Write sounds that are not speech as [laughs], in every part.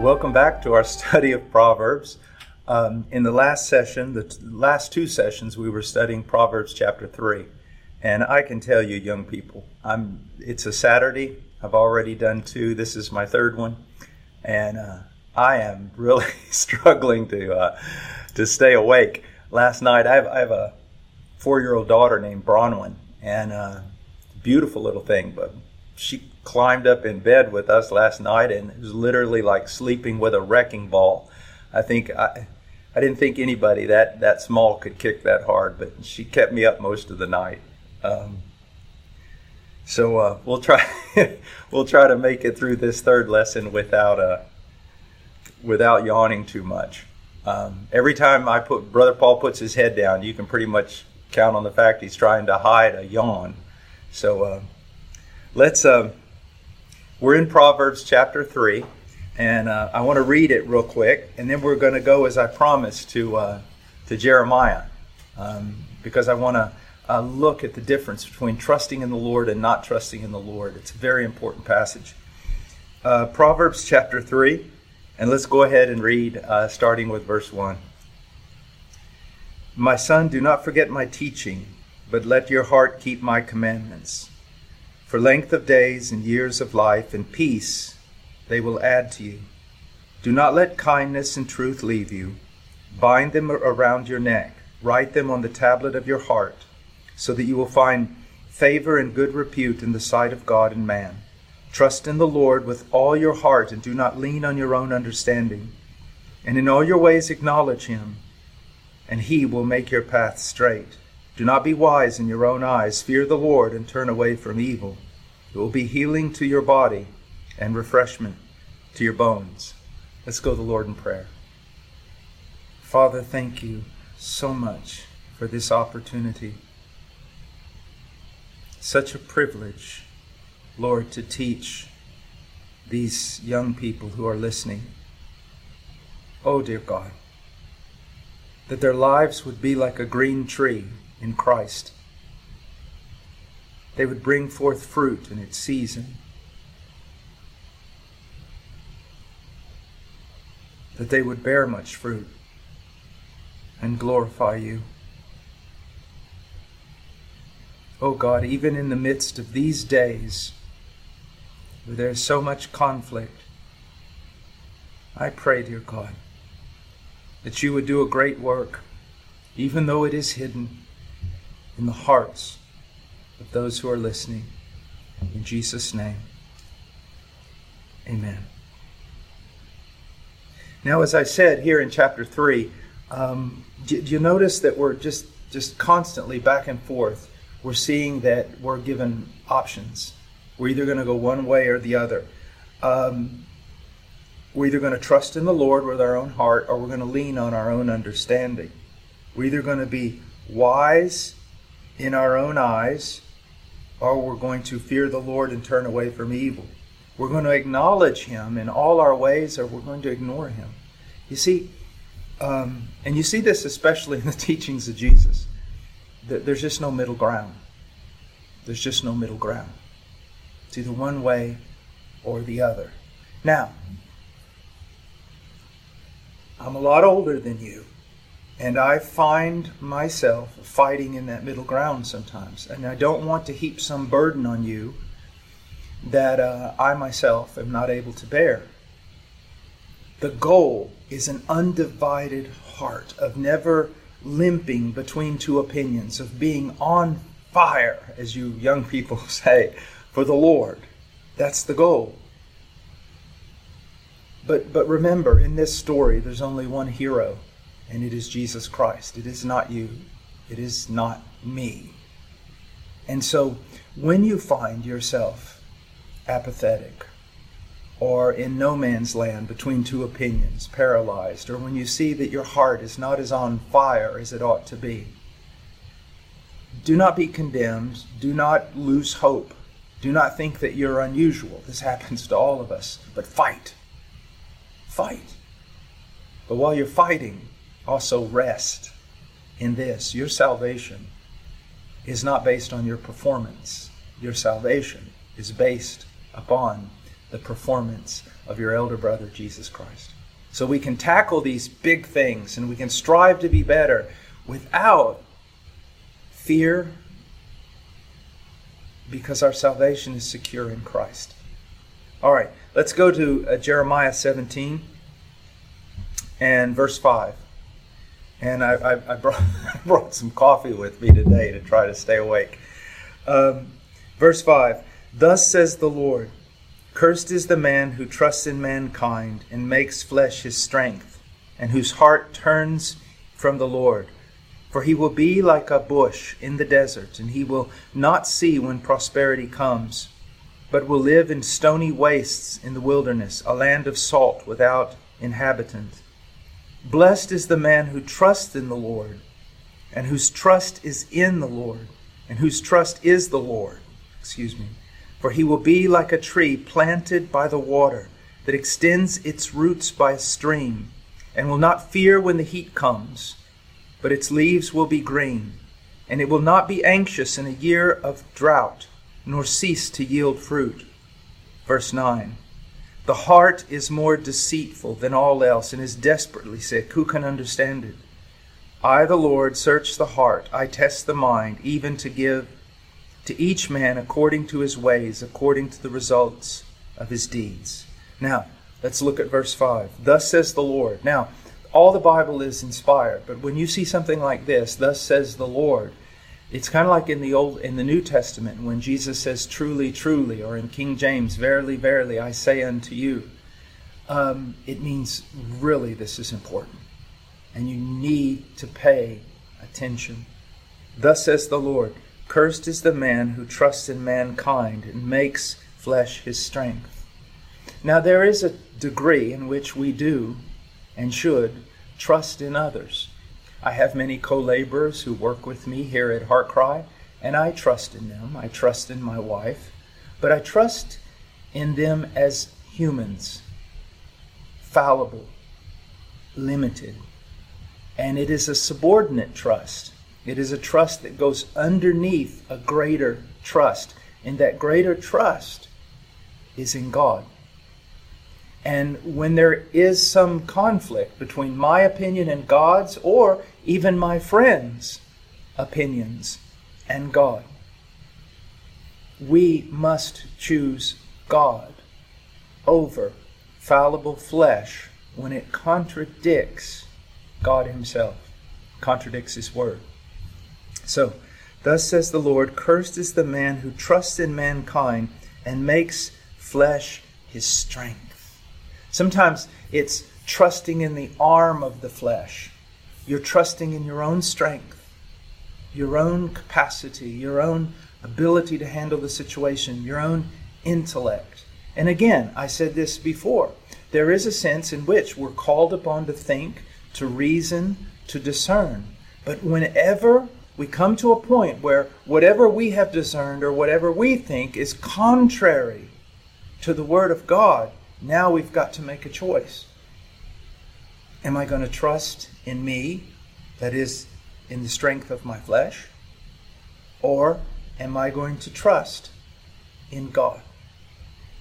Welcome back to our [laughs] study of Proverbs. Um, in the last session, the t- last two sessions, we were studying Proverbs chapter 3. And I can tell you, young people, I'm, it's a Saturday. I've already done two. This is my third one. And uh, I am [laughs] really struggling to, uh, to stay awake. Last night, I have, I have a four year old daughter named Bronwyn, and uh, beautiful little thing, but she climbed up in bed with us last night and it was literally like sleeping with a wrecking ball. I think I, I didn't think anybody that, that small could kick that hard, but she kept me up most of the night. Um, so uh, we'll try [laughs] we'll try to make it through this third lesson without uh, without yawning too much. Um, every time I put Brother Paul puts his head down, you can pretty much count on the fact he's trying to hide a yawn. So uh, let's uh, we're in Proverbs chapter 3, and uh, I want to read it real quick, and then we're going to go, as I promised, to, uh, to Jeremiah, um, because I want to uh, look at the difference between trusting in the Lord and not trusting in the Lord. It's a very important passage. Uh, Proverbs chapter 3, and let's go ahead and read, uh, starting with verse 1. My son, do not forget my teaching, but let your heart keep my commandments. For length of days and years of life and peace they will add to you. Do not let kindness and truth leave you. Bind them around your neck, write them on the tablet of your heart, so that you will find favor and good repute in the sight of God and man. Trust in the Lord with all your heart and do not lean on your own understanding. And in all your ways acknowledge him, and he will make your path straight. Do not be wise in your own eyes. Fear the Lord and turn away from evil. It will be healing to your body and refreshment to your bones. Let's go to the Lord in prayer. Father, thank you so much for this opportunity. Such a privilege, Lord, to teach these young people who are listening. Oh, dear God, that their lives would be like a green tree in Christ. They would bring forth fruit in its season. That they would bear much fruit and glorify you. Oh God, even in the midst of these days where there is so much conflict, I pray, dear God, that you would do a great work, even though it is hidden in the hearts of those who are listening. In Jesus' name, amen. Now, as I said here in chapter 3, um, do, do you notice that we're just, just constantly back and forth? We're seeing that we're given options. We're either going to go one way or the other. Um, we're either going to trust in the Lord with our own heart or we're going to lean on our own understanding. We're either going to be wise in our own eyes, or we're going to fear the Lord and turn away from evil. We're going to acknowledge Him in all our ways, or we're going to ignore Him. You see, um, and you see this especially in the [laughs] teachings of Jesus. There's just no middle ground. There's just no middle ground. It's either one way or the other. Now, I'm a lot older than you. And I find myself fighting in that middle ground sometimes. And I don't want to heap some burden on you that uh, I myself am not able to bear. The goal is an undivided heart of never limping between two opinions, of being on fire, as you young people [laughs] say, for the Lord. That's the goal. But, but remember, in this story, there's only one hero and it is Jesus Christ. It is not you. It is not me. And so when you find yourself apathetic or in no man's land between two opinions, paralyzed, or when you see that your heart is not as on fire as it ought to be. Do not be condemned. Do not lose hope. Do not think that you're unusual. This [laughs] happens to all of us. But fight. Fight. But while you're fighting, also rest in this. Your salvation is not based on your performance, your salvation is based upon the performance of your elder brother, Jesus Christ. So we can tackle these big things and we can strive to be better without fear because our salvation is secure in Christ. All right, let's go to uh, Jeremiah 17 and verse 5. And I, I, I brought, [laughs] brought, some coffee with me today to try to stay awake. Um, verse 5 Thus says the Lord Cursed is the man who trusts in mankind and makes flesh his strength, and whose heart turns from the Lord. For he will be like a bush in the desert, and he will not see when prosperity comes, but will live in stony wastes in the wilderness, a land of salt without inhabitant. Blessed is the man who trusts in the Lord, and whose trust is in the Lord, and whose trust is the Lord. Excuse me. For he will be like a tree planted by the water that extends its roots by a stream, and will not fear when the heat comes, but its leaves will be green, and it will not be anxious in a year of drought, nor cease to yield fruit. Verse 9 The heart is more deceitful than all else, and is desperately sick. Who can understand it? I, the Lord, search the heart, I test the mind, even to give to each man according to his ways, according to the results of his deeds. Now, let's look at verse 5. Thus says the Lord. Now, all the Bible is inspired, but when you see something like this, thus says the Lord, it's kind of like in the old in the New Testament when Jesus says truly truly or in King James verily verily I say unto you um, it means really this is important and you need to pay attention thus says the Lord Cursed is the man who trusts in mankind and makes flesh his strength. Now, there is a degree in which we do and should trust in others. I have many co laborers who work with me here at HeartCry, and I trust in them. I trust in my wife, but I trust in them as humans, fallible, limited. And it is a subordinate trust. It is a trust that goes underneath a greater trust. And that greater trust is in God. And when there is some conflict between my opinion and God's, or even my friends' opinions and God, we must choose God over fallible flesh when it contradicts God Himself, contradicts His Word. So, thus says the Lord Cursed is the man who trusts in mankind and makes flesh his strength. Sometimes it's trusting in the arm of the flesh. You're trusting in your own strength, your own capacity, your own ability to handle the situation, your own intellect. And again, I said this before. There is a sense in which we're called upon to think, to reason, to discern. But whenever we come to a point where whatever we have discerned or whatever we think is contrary to the Word of God, now we've got to make a choice. Am I going to trust in me, that is, in the strength of my flesh? Or am I going to trust in God?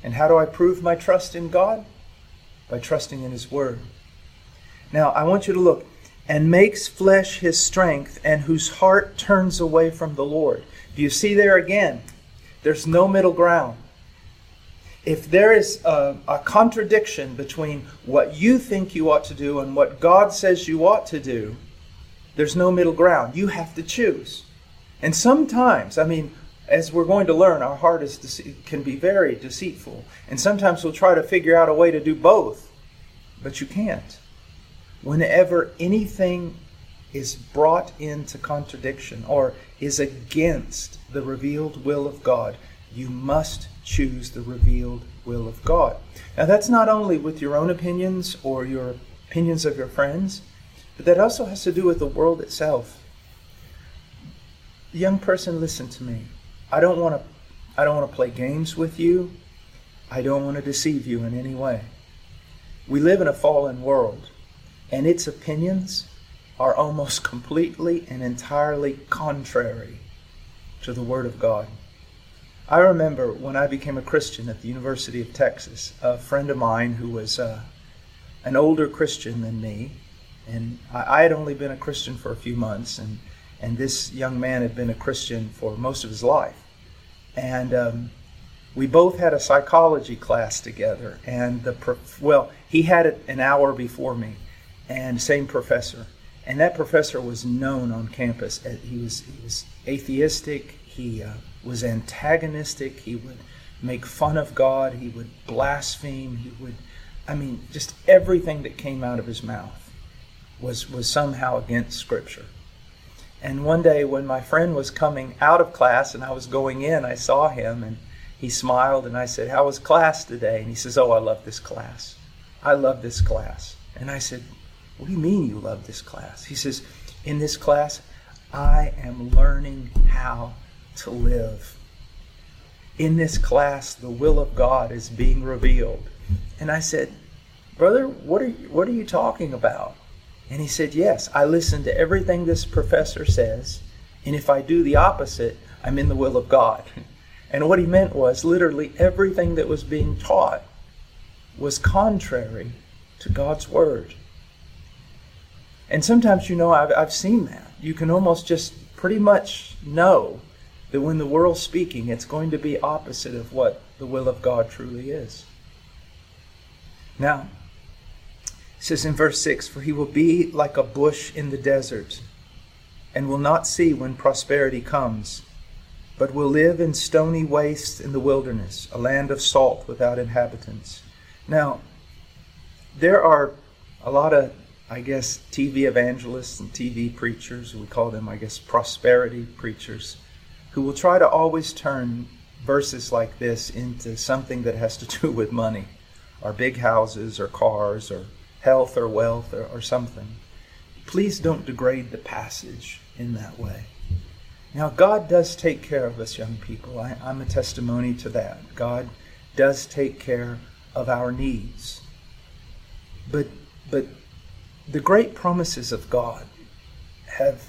And how do I prove my trust in God? By trusting in His Word. Now, I want you to look and makes flesh his strength, and whose heart turns away from the Lord. Do you see there again? There's no middle ground. If there is a, a, contradiction between what you think you ought to do and what God says you ought to do, there's no middle ground. You have to choose. And sometimes, I mean, as we're going to learn, our heart is dece- can be very deceitful. And sometimes we'll try to figure out a way to do both, but you can't whenever anything is brought into contradiction or is against the revealed will of God, you must choose the revealed will of God. Now, that's not only with your own opinions or your opinions of your friends, but that also has to do with the world itself. Young person, listen to me. I don't want to I don't want to play games with you. I don't want to deceive you in any way. We live in a fallen world, and its opinions are almost [laughs] completely and entirely contrary to the Word of God. I remember when I became a Christian at the University of Texas, a friend of mine who was uh, an older Christian than me, and I, I, had only been a Christian for a few months, and, and this young man had been a Christian for most of his life. And um, we both had a psychology class together, and the well, he had it an hour before me, and same professor, and that professor was known on campus. He was he was atheistic. He uh, was antagonistic. He would make fun of God. He would blaspheme. He would, I mean, just everything that came out of his mouth was was somehow against Scripture. And one day when my friend was coming out of class and I was going in, I saw him and he smiled and I said, How was class today? And he says, Oh, I love this class. I love this class. And I said, What do you mean you love this class? He says, In this class, I am learning how to live. In this class, the will of God is being revealed. And I said, Brother, what are you, what are you talking about? And he said, Yes, I listen to everything this professor says, and if I do the opposite, I'm in the will of God. [laughs] And what he meant was literally everything that was being taught was contrary to God's word. And sometimes, you know, I've, I've seen that. You can almost just pretty much know that when the world's speaking, it's going to be opposite of what the will of God truly is. Now, it says in verse 6 For he will be like a bush in the desert, and will not see when prosperity comes but will live in stony wastes in the wilderness, a land of salt without inhabitants. Now, there are a lot of, I guess, TV evangelists and TV preachers, we call them, I guess, prosperity preachers, who will try to always turn verses like this into something that has to do [laughs] with money, or big houses, or cars, or health, or wealth, or, or something. Please don't degrade the passage in that way. Now, God does take care of us, young people. I, am a testimony to that. God does take care of our needs. But, but the great promises of God have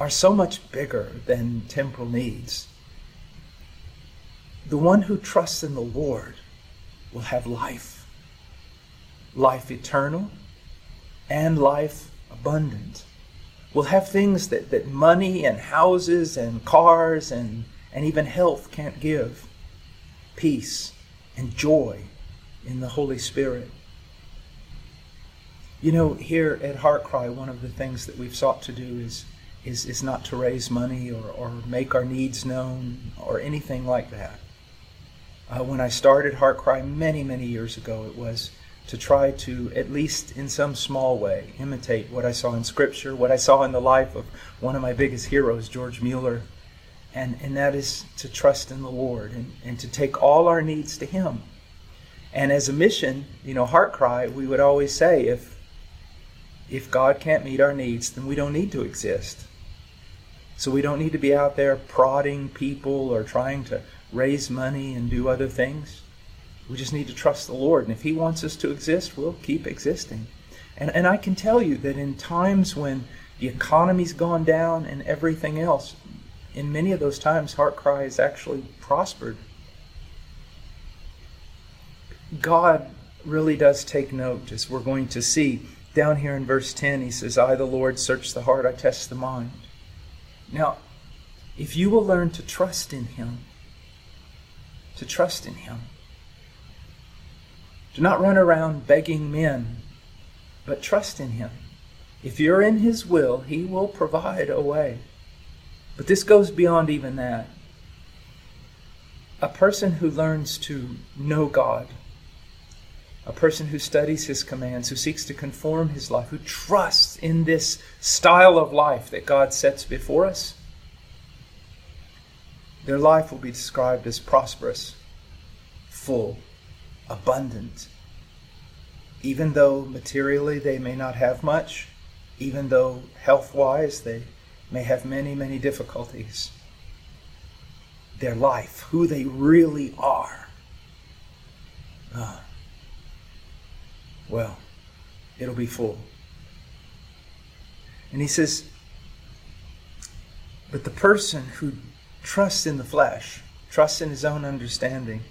are so much bigger than temporal needs. The one who trusts in the Lord will have life, life eternal and life abundant will have things that, that money and houses and cars and, and even health can't give peace and joy in the Holy Spirit. You know, here at Heartcry, one of the things that we've sought to do is, is, is not to raise money or, or make our needs known or anything like that. Uh, when I started Heartcry many, many years ago, it was to try to, at least in some small way, imitate what I saw in Scripture, what I saw in the life of one of my biggest heroes, George Mueller. And, and that is to trust in the Lord and, and to take all our needs to Him. And as a mission, you know, HeartCry, we would always say if, if God can't meet our needs, then we don't need to exist. So we don't need to be out there prodding people or trying to raise money and do other things. We just need to trust the Lord. And if He wants us to exist, we'll keep existing. And, and I can tell you that in times when the economy's gone down and everything else, in many of those times, HeartCry has actually prospered. God really does take note, as we're going to see. Down here in verse 10, he says, I, the Lord, search the heart, I test the mind. Now, if you will learn to trust in Him, to trust in Him, do not run around begging men, but trust in Him. If you're in His will, He will provide a way. But this goes beyond even that. A person who learns to know God, a person who studies His commands, who seeks to conform his life, who trusts in this style of life that God sets before us, their life will be described as prosperous, full, abundant. Even though materially they may not have much, even though health wise they may have many, many difficulties, their life, who they really are, uh, well, it'll be full. And he says, but the person who trusts in the flesh, trusts in his own understanding,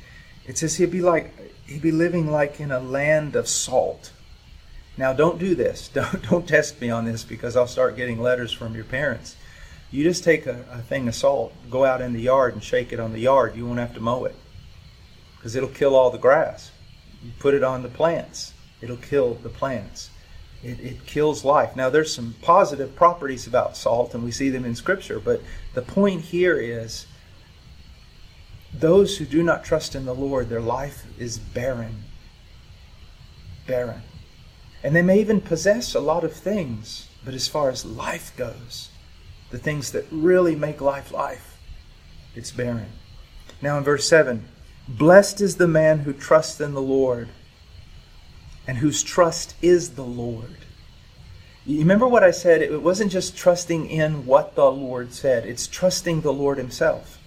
it says he'd be like he'd be living like in a land of salt. Now don't do this. [laughs] Don't don't test me on this because I'll start getting letters from your parents. You just take a, a thing of salt, go out in the yard and shake it on the yard. You won't have to mow it because it'll kill all the grass. You put it on the plants, it'll kill the plants. It, it kills life. Now, there's some positive properties about salt, and we see them in Scripture, but the point here is those who do not trust in the Lord, their life is barren. Barren. And they may even possess a lot of things, but as far as life goes, the things that really make life life, it's barren. Now in verse 7 Blessed is the man who trusts in the Lord and whose trust is the Lord. You remember what I said? It wasn't just trusting in what the Lord said, it's trusting the Lord Himself.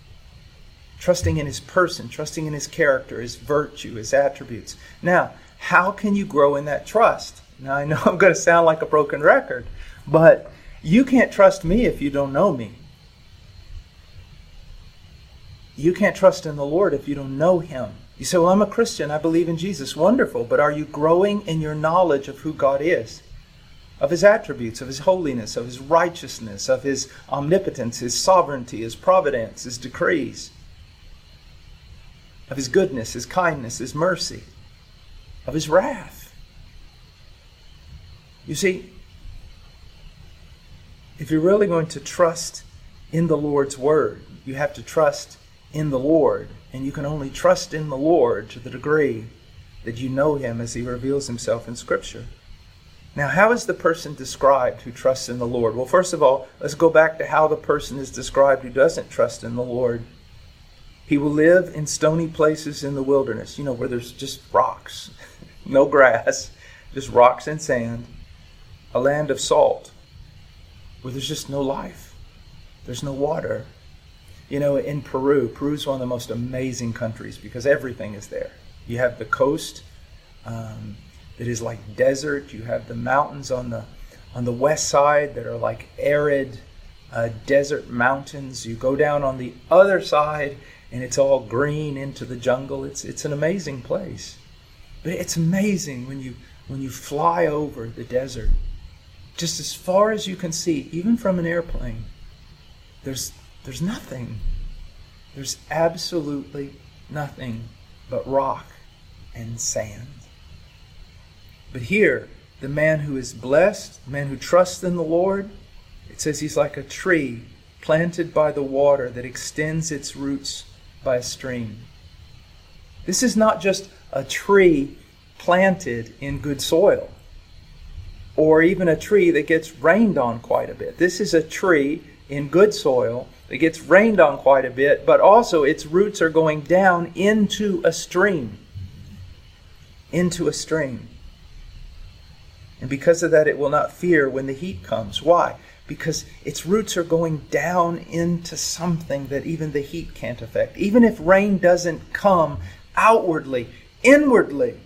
Trusting in His person, trusting in His character, His virtue, His attributes. Now, how can you grow in that trust? Now, I know [laughs] I'm going to sound like a broken record, but you can't trust me if you don't know me. You can't trust in the Lord if you don't know Him. You say, Well, I'm a Christian. I believe in Jesus. Wonderful. But are you growing in your knowledge of who God is? of his attributes, of his holiness, of his righteousness, of his omnipotence, his sovereignty, his providence, his decrees, of his goodness, his kindness, his mercy, of his wrath. You see, if you're really going to trust in the Lord's word, you have to trust in the Lord. And you can only trust in the Lord to the degree that you know him as he reveals himself in Scripture. Now, how is the person described who trusts in the Lord? Well, first of all, let's go back to how the person is described who doesn't trust in the Lord. He will live in stony places in the wilderness, you know, where there's just rocks, [laughs] no grass, just rocks and sand, a land of salt, where there's just no life, there's no water. You know, in Peru, Peru is one of the most amazing countries because everything is there. You have the coast. Um, that is like desert. You have the mountains on the on the west side that are like arid uh, desert mountains. You go down on the other side and it's all green into the jungle. It's it's an amazing place. But it's amazing when you when you fly over the desert, just as far as you can see, even from an airplane. There's there's nothing. There's absolutely nothing but rock and sand. But here, the man who is blessed, the man who trusts in the Lord, it says he's like a tree planted by the water that extends its roots by a stream. This is not just a tree planted in good soil or even a tree that gets rained on quite a bit. This is a tree in good soil that gets rained on quite a bit, but also its roots are going down into a stream. Into a stream. And because of that, it will not fear when the heat comes. Why? Because its roots are going down into something that even the heat can't affect. Even if rain doesn't come outwardly, inwardly,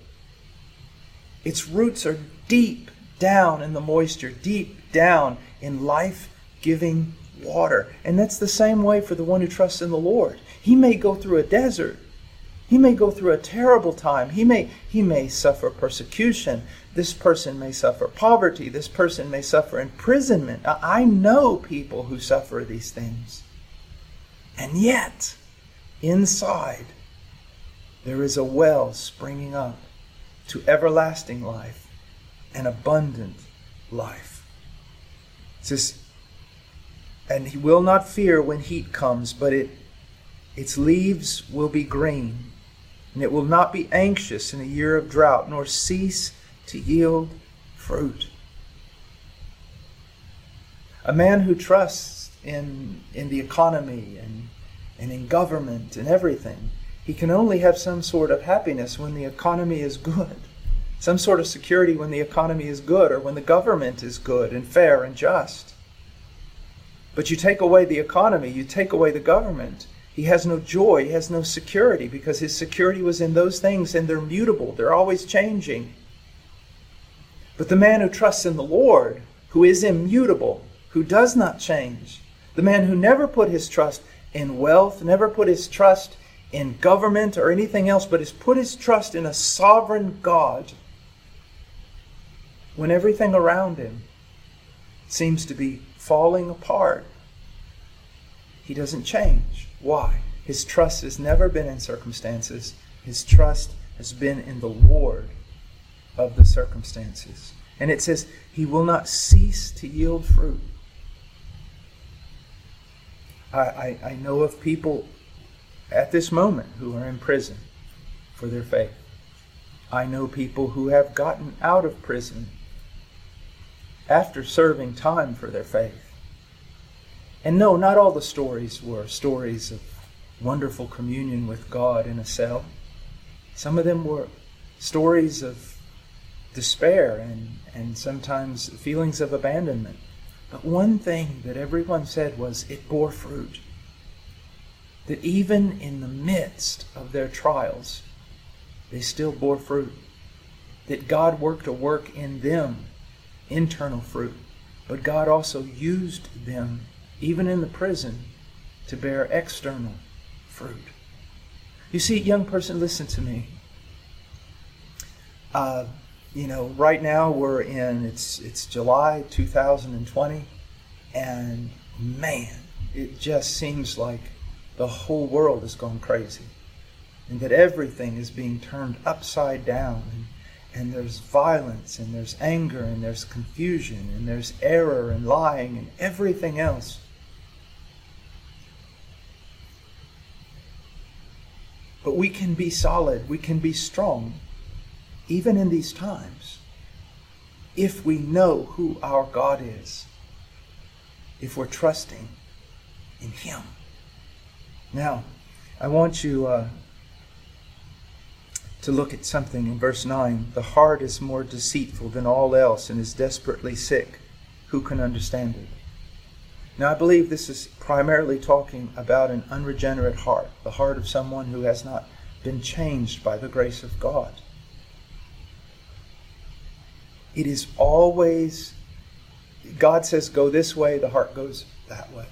its roots are deep down in the moisture, deep down in life giving water. And that's the same way for the one who trusts in the Lord. He may go through a desert. He may go through a terrible time. He may, he may suffer persecution. This person may suffer poverty. This person may suffer imprisonment. I know people who suffer these things. And yet, inside, there is a well springing up to everlasting life and abundant life. It says, and he will not fear when heat comes, but it, its leaves will be green, and it will not be anxious in a year of drought, nor cease to yield fruit. A man who trusts in, in the economy and and in government and everything. He can only have some sort of happiness when the economy is good, some sort of security when the economy is good, or when the government is good and fair and just. But you take away the economy, you take away the government. He has no joy, he has no security because his security was in those things and they're mutable, they're always changing. But the man who trusts in the Lord, who is immutable, who does not change, the man who never put his trust in wealth, never put his trust in government or anything else, but has put his trust in a sovereign God, when everything around him seems to be falling apart, he doesn't change. Why? His trust has never been in circumstances, his trust has been in the Lord of the circumstances. And it says, He will not cease to yield fruit. I, I, I know of people at this moment who are in prison for their faith. I know people who have gotten out of prison after serving time for their faith. And no, not all the stories were stories of wonderful communion with God in a cell. Some of them were stories of despair and, and sometimes feelings of abandonment. But one thing that everyone said was it bore fruit. That even in the midst of their trials, they still bore fruit. That God worked a work in them, internal fruit. But God also used them, even in the prison, to bear external fruit. You see, young person, listen to me. Uh, you know, right now we're in it's it's July 2020, and man, it just seems like the whole world is going crazy, and that everything is being turned upside down, and, and there's violence, and there's anger, and there's confusion, and there's error, and lying, and everything else. But we can be solid, we can be strong even in these times, if we know who our God is, if we're trusting in Him. Now, I want you uh, to look at something in verse 9. The heart is more deceitful than all else and is desperately sick. Who can understand it? Now, I believe this is primarily talking about an unregenerate heart, the heart of someone who has not been changed by the grace of God. It is always, God says, go this way, the heart goes that way.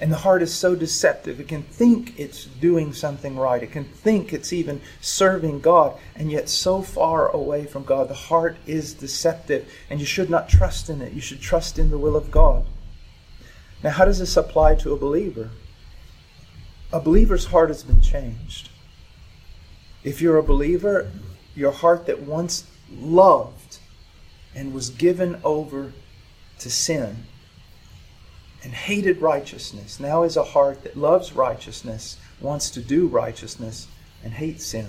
And the heart is so deceptive. It can think it's doing something right. It can think it's even serving God, and yet so far away from God. The heart is deceptive, and you should not trust in it. You should trust in the will of God. Now, how does this apply to a believer? A believer's heart has been changed. If you're a believer, your heart that once loved and was given over to sin and hated righteousness now is a heart that loves righteousness, wants to do righteousness, and hates sin.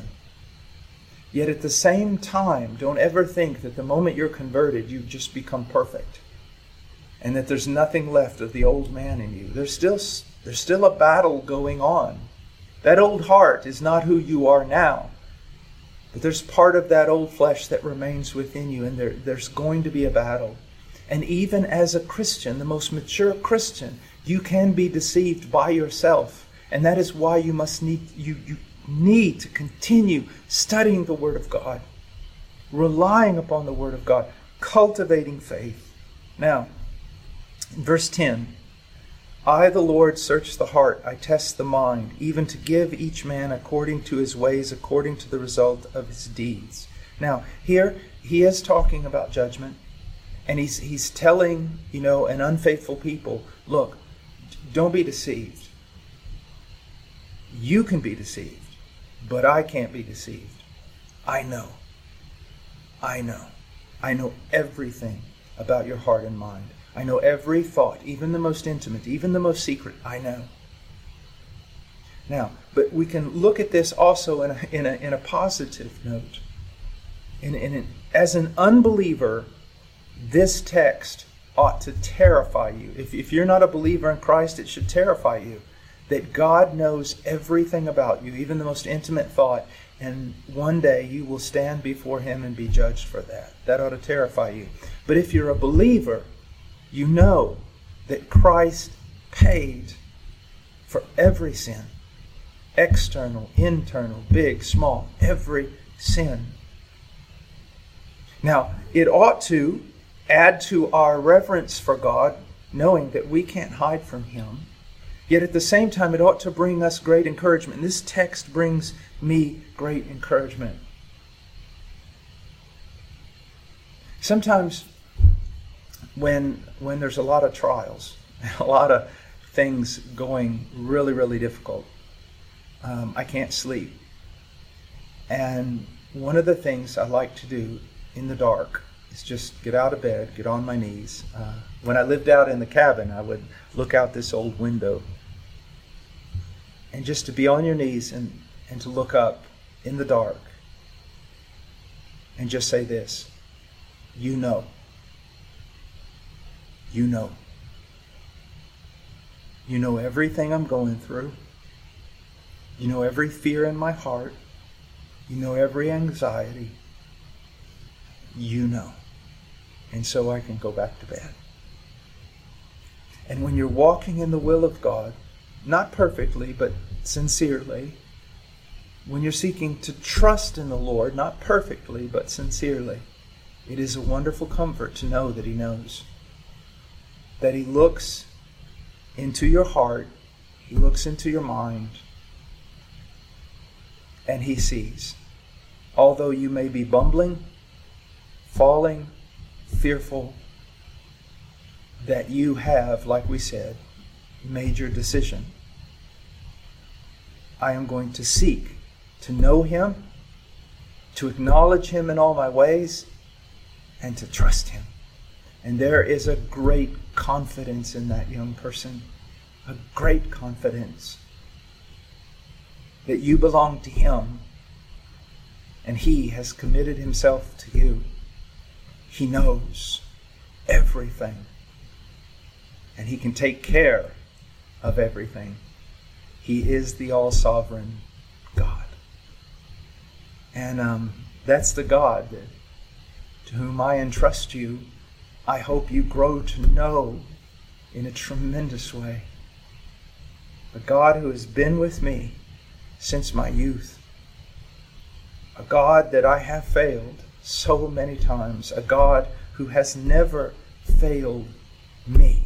Yet at the same time, don't ever think that the moment you're converted, you've just become perfect and that there's nothing left of the old man in you. There's still, there's still a battle going on. That old heart is not who you are now. But there's part of that old flesh that remains within you, and there, there's going to be a battle. And even as a Christian, the most mature Christian, you can be deceived by yourself. And that is why you must need you, you need to continue studying the Word of God, relying upon the Word of God, cultivating faith. Now, verse 10 I, the Lord, search the heart, I test the mind, even to give each man according to his ways, according to the result of his deeds. Now, here he is talking about judgment, and he's he's telling, you know, an unfaithful people, look, don't be deceived. You can be deceived, but I can't be deceived. I know. I know. I know everything about your heart and mind. I know every thought, even the most intimate, even the most secret. I know. Now, but we can look at this also in a, in a, in a positive note. In, in an, as an unbeliever, this text ought to terrify you. If, if you're not a believer in Christ, it should terrify you. that God knows everything about you, even the most intimate thought, and one day you will stand before Him and be judged for that. That ought to terrify you. But if you're a believer, you know that Christ paid for every sin external, internal, big, small, every sin. Now, it ought to add to our reverence for God, knowing that we can't hide from Him. Yet at the same time, it ought to bring us great encouragement. This text brings me great encouragement. Sometimes, when, when there's a lot of trials, [laughs] a lot of things going really, really difficult, um, I can't sleep. And one of the things I like to do in the dark is just get out of bed, get on my knees. Uh, when I lived out in the cabin, I would look out this old window. And just to be on your knees and, and to look up in the dark and just say this You know. You know. You know everything I'm going through. You know every fear in my heart. You know every anxiety. You know. And so I can go back to bed. And when you're walking in the will of God, not perfectly, but sincerely, when you're seeking to trust in the Lord, not perfectly, but sincerely, it is a wonderful comfort to know that He knows. That He looks into your heart, He looks into your mind, and He sees. Although you may be bumbling, falling, fearful, that you have, like we said, made your decision. I am going to seek to know Him, to acknowledge Him in all my ways, and to trust Him. And there is a great confidence in that young person, a great confidence that you belong to Him and He has committed Himself to you. He knows everything and He can take care of everything. He is the all sovereign God. And um, that's the God that, to whom I entrust you. I hope you grow to know in a tremendous way. A God who has been with me since my youth. A God that I have failed so many times. A God who has never failed me.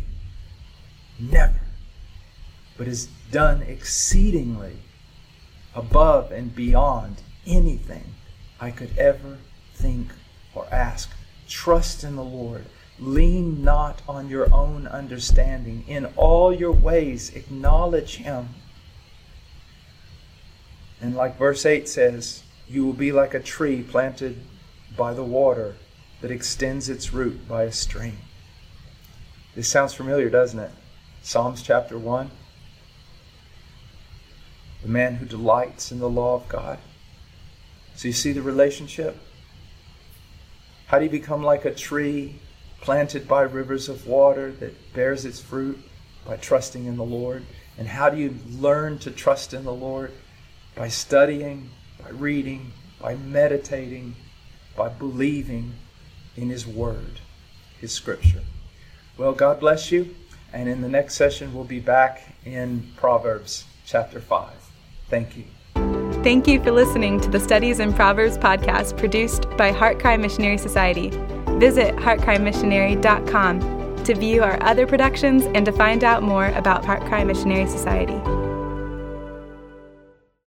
Never. But has done exceedingly above and beyond anything I could ever think or ask. Trust in the Lord. Lean not on your own understanding. In all your ways, acknowledge Him. And like verse 8 says, you will be like a tree planted by the water that extends its root by a stream. This sounds familiar, doesn't it? Psalms chapter 1. The man who delights in the law of God. So you see the relationship? How do you become like a tree planted by rivers of water that bears its fruit by trusting in the Lord? And how do you learn to trust in the Lord? By studying, by reading, by meditating, by believing in His Word, His Scripture. Well, God bless you. And in the next session, we'll be back in Proverbs chapter 5. Thank you. Thank you for listening to the Studies in Proverbs podcast produced by HeartCry Missionary Society. Visit heartcrymissionary.com to view our other productions and to find out more about HeartCry Missionary Society.